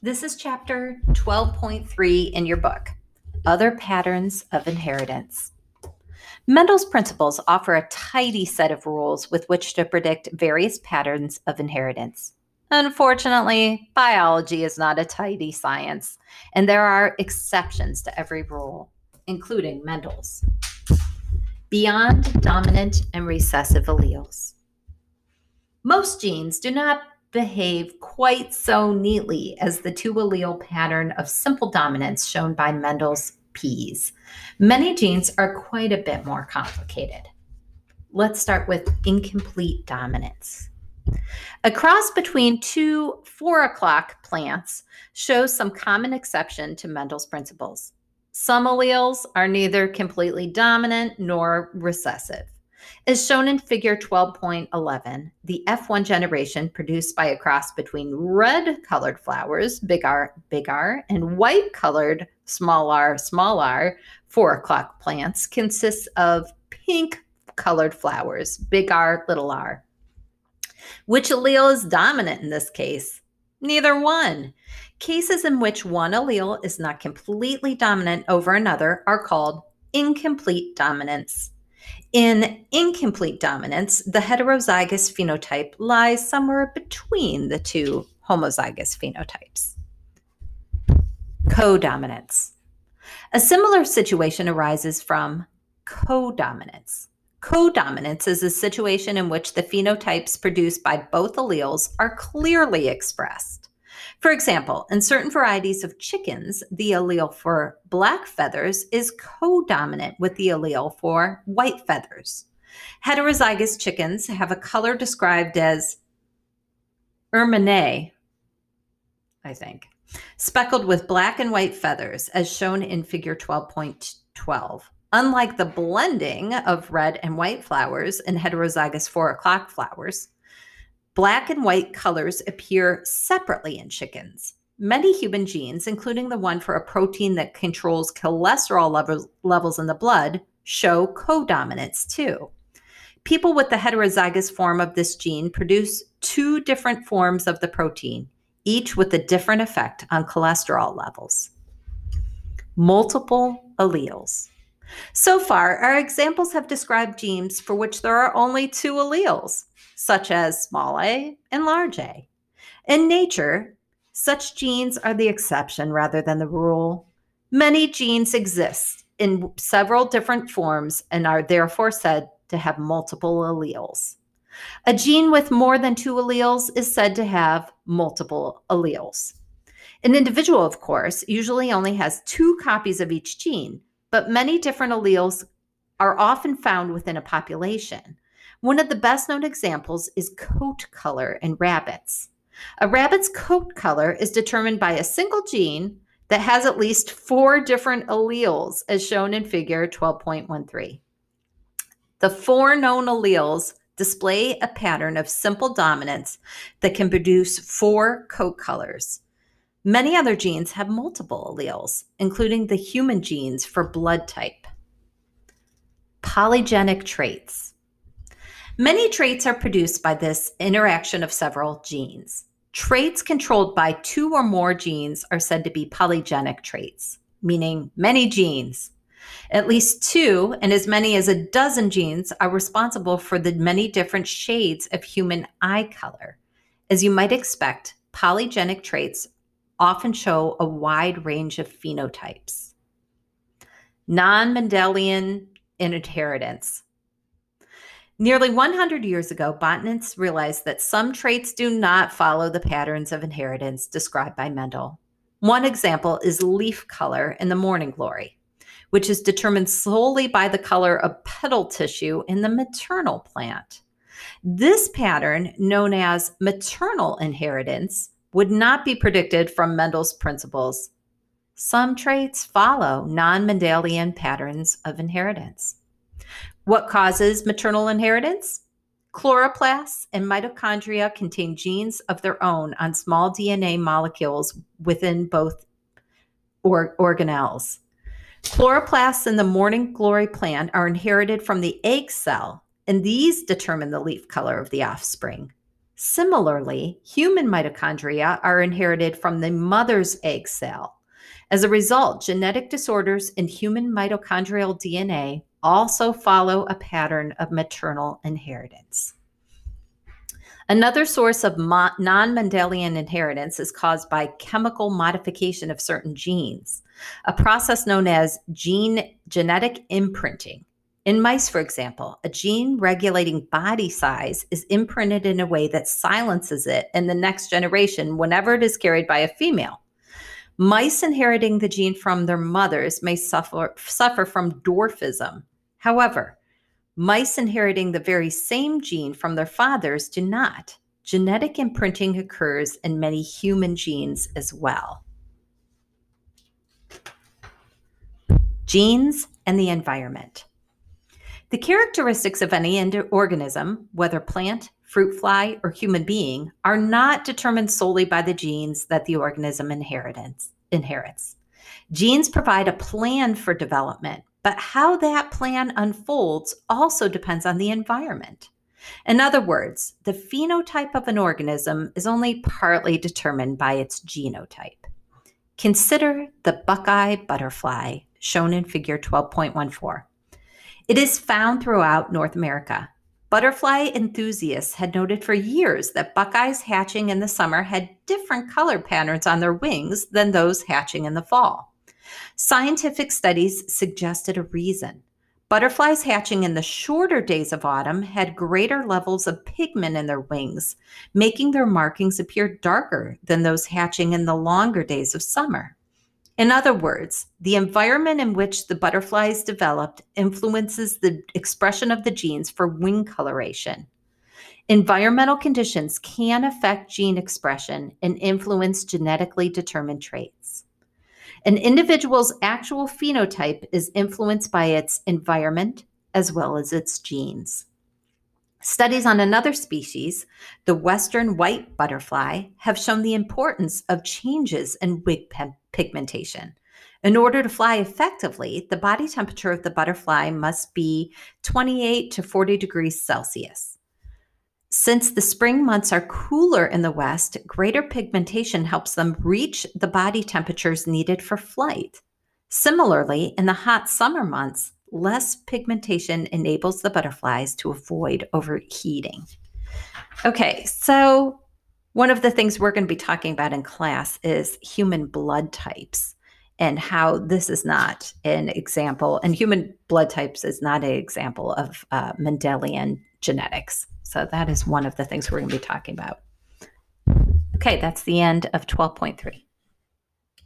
This is chapter 12.3 in your book, Other Patterns of Inheritance. Mendel's principles offer a tidy set of rules with which to predict various patterns of inheritance. Unfortunately, biology is not a tidy science, and there are exceptions to every rule, including Mendel's. Beyond dominant and recessive alleles. Most genes do not behave quite so neatly as the two allele pattern of simple dominance shown by Mendel's peas. Many genes are quite a bit more complicated. Let's start with incomplete dominance. A cross between two four o'clock plants shows some common exception to Mendel's principles. Some alleles are neither completely dominant nor recessive. As shown in figure 12.11, the F1 generation produced by a cross between red colored flowers, big R, big R, and white colored, small r, small r, four o'clock plants consists of pink colored flowers, big R, little r. Which allele is dominant in this case? Neither one. Cases in which one allele is not completely dominant over another are called incomplete dominance. In incomplete dominance, the heterozygous phenotype lies somewhere between the two homozygous phenotypes. Codominance. A similar situation arises from codominance. Codominance is a situation in which the phenotypes produced by both alleles are clearly expressed. For example, in certain varieties of chickens, the allele for black feathers is codominant with the allele for white feathers. Heterozygous chickens have a color described as ermine, I think, speckled with black and white feathers, as shown in figure 12.12. Unlike the blending of red and white flowers in heterozygous four o'clock flowers, Black and white colors appear separately in chickens. Many human genes, including the one for a protein that controls cholesterol levels, levels in the blood, show codominance too. People with the heterozygous form of this gene produce two different forms of the protein, each with a different effect on cholesterol levels. Multiple alleles. So far, our examples have described genes for which there are only two alleles such as small a and large a. In nature, such genes are the exception rather than the rule. Many genes exist in several different forms and are therefore said to have multiple alleles. A gene with more than two alleles is said to have multiple alleles. An individual, of course, usually only has two copies of each gene, but many different alleles are often found within a population. One of the best known examples is coat color in rabbits. A rabbit's coat color is determined by a single gene that has at least four different alleles, as shown in figure 12.13. The four known alleles display a pattern of simple dominance that can produce four coat colors. Many other genes have multiple alleles, including the human genes for blood type. Polygenic traits. Many traits are produced by this interaction of several genes. Traits controlled by two or more genes are said to be polygenic traits, meaning many genes. At least two and as many as a dozen genes are responsible for the many different shades of human eye color. As you might expect, polygenic traits often show a wide range of phenotypes. Non Mendelian inheritance. Nearly 100 years ago, botanists realized that some traits do not follow the patterns of inheritance described by Mendel. One example is leaf color in the morning glory, which is determined solely by the color of petal tissue in the maternal plant. This pattern, known as maternal inheritance, would not be predicted from Mendel's principles. Some traits follow non Mendelian patterns of inheritance. What causes maternal inheritance? Chloroplasts and mitochondria contain genes of their own on small DNA molecules within both or- organelles. Chloroplasts in the morning glory plant are inherited from the egg cell, and these determine the leaf color of the offspring. Similarly, human mitochondria are inherited from the mother's egg cell. As a result, genetic disorders in human mitochondrial DNA also follow a pattern of maternal inheritance. Another source of mo- non Mendelian inheritance is caused by chemical modification of certain genes, a process known as gene genetic imprinting. In mice, for example, a gene regulating body size is imprinted in a way that silences it in the next generation whenever it is carried by a female. Mice inheriting the gene from their mothers may suffer, suffer from dwarfism. However, Mice inheriting the very same gene from their fathers do not. Genetic imprinting occurs in many human genes as well. Genes and the environment. The characteristics of any organism, whether plant, fruit fly, or human being, are not determined solely by the genes that the organism inherits. Genes provide a plan for development, but how that plan unfolds also depends on the environment. In other words, the phenotype of an organism is only partly determined by its genotype. Consider the buckeye butterfly, shown in figure 12.14. It is found throughout North America. Butterfly enthusiasts had noted for years that buckeyes hatching in the summer had different color patterns on their wings than those hatching in the fall. Scientific studies suggested a reason. Butterflies hatching in the shorter days of autumn had greater levels of pigment in their wings, making their markings appear darker than those hatching in the longer days of summer. In other words, the environment in which the butterflies developed influences the expression of the genes for wing coloration. Environmental conditions can affect gene expression and influence genetically determined traits. An individual's actual phenotype is influenced by its environment as well as its genes. Studies on another species, the western white butterfly, have shown the importance of changes in wing pigmentation. In order to fly effectively, the body temperature of the butterfly must be 28 to 40 degrees Celsius. Since the spring months are cooler in the west, greater pigmentation helps them reach the body temperatures needed for flight. Similarly, in the hot summer months, less pigmentation enables the butterflies to avoid overheating. Okay, so one of the things we're going to be talking about in class is human blood types and how this is not an example, and human blood types is not an example of uh, Mendelian genetics. So that is one of the things we're going to be talking about. Okay, that's the end of 12.3.